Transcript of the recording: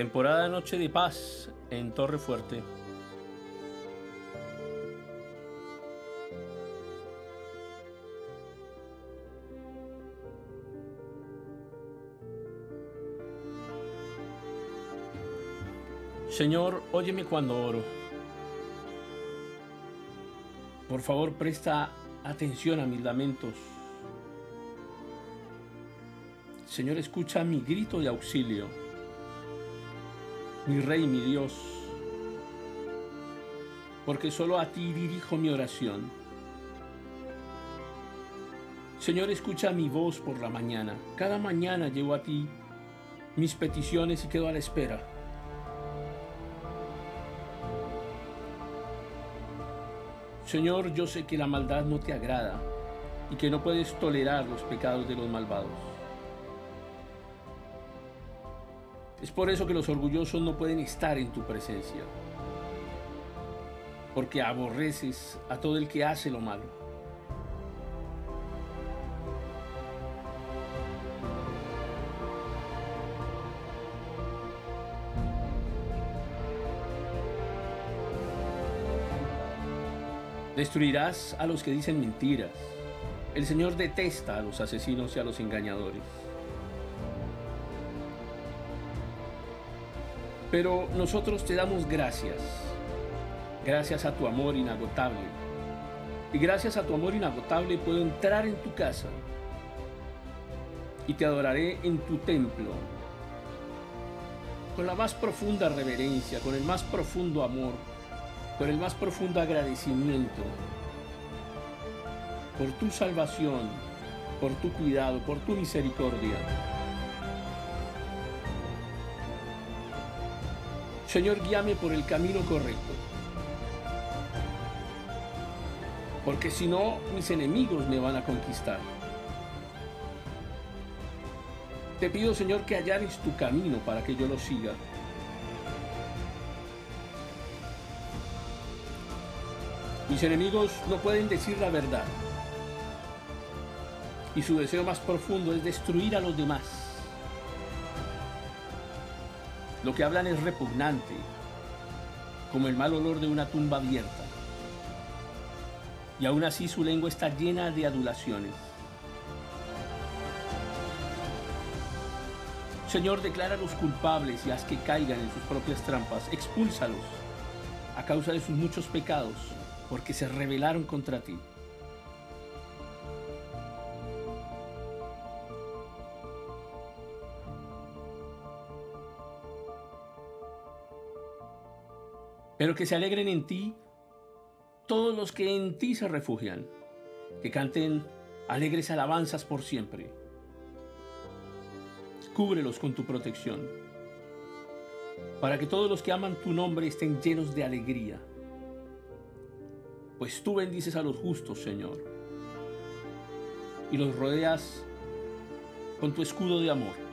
Temporada Noche de Paz en Torre Fuerte. Señor, óyeme cuando oro. Por favor, presta atención a mis lamentos. Señor, escucha mi grito de auxilio. Mi Rey, mi Dios. Porque solo a ti dirijo mi oración. Señor, escucha mi voz por la mañana. Cada mañana llevo a ti mis peticiones y quedo a la espera. Señor, yo sé que la maldad no te agrada y que no puedes tolerar los pecados de los malvados. Es por eso que los orgullosos no pueden estar en tu presencia, porque aborreces a todo el que hace lo malo. Destruirás a los que dicen mentiras. El Señor detesta a los asesinos y a los engañadores. Pero nosotros te damos gracias. Gracias a tu amor inagotable. Y gracias a tu amor inagotable puedo entrar en tu casa y te adoraré en tu templo con la más profunda reverencia, con el más profundo amor con el más profundo agradecimiento por tu salvación, por tu cuidado, por tu misericordia. Señor, guíame por el camino correcto. Porque si no, mis enemigos me van a conquistar. Te pido, Señor, que hallares tu camino para que yo lo siga. Mis enemigos no pueden decir la verdad. Y su deseo más profundo es destruir a los demás. Lo que hablan es repugnante, como el mal olor de una tumba abierta. Y aún así su lengua está llena de adulaciones. Señor, declara los culpables y haz que caigan en sus propias trampas. Expúlsalos a causa de sus muchos pecados porque se rebelaron contra ti. Pero que se alegren en ti todos los que en ti se refugian, que canten alegres alabanzas por siempre. Cúbrelos con tu protección, para que todos los que aman tu nombre estén llenos de alegría pues tú bendices a los justos, Señor, y los rodeas con tu escudo de amor.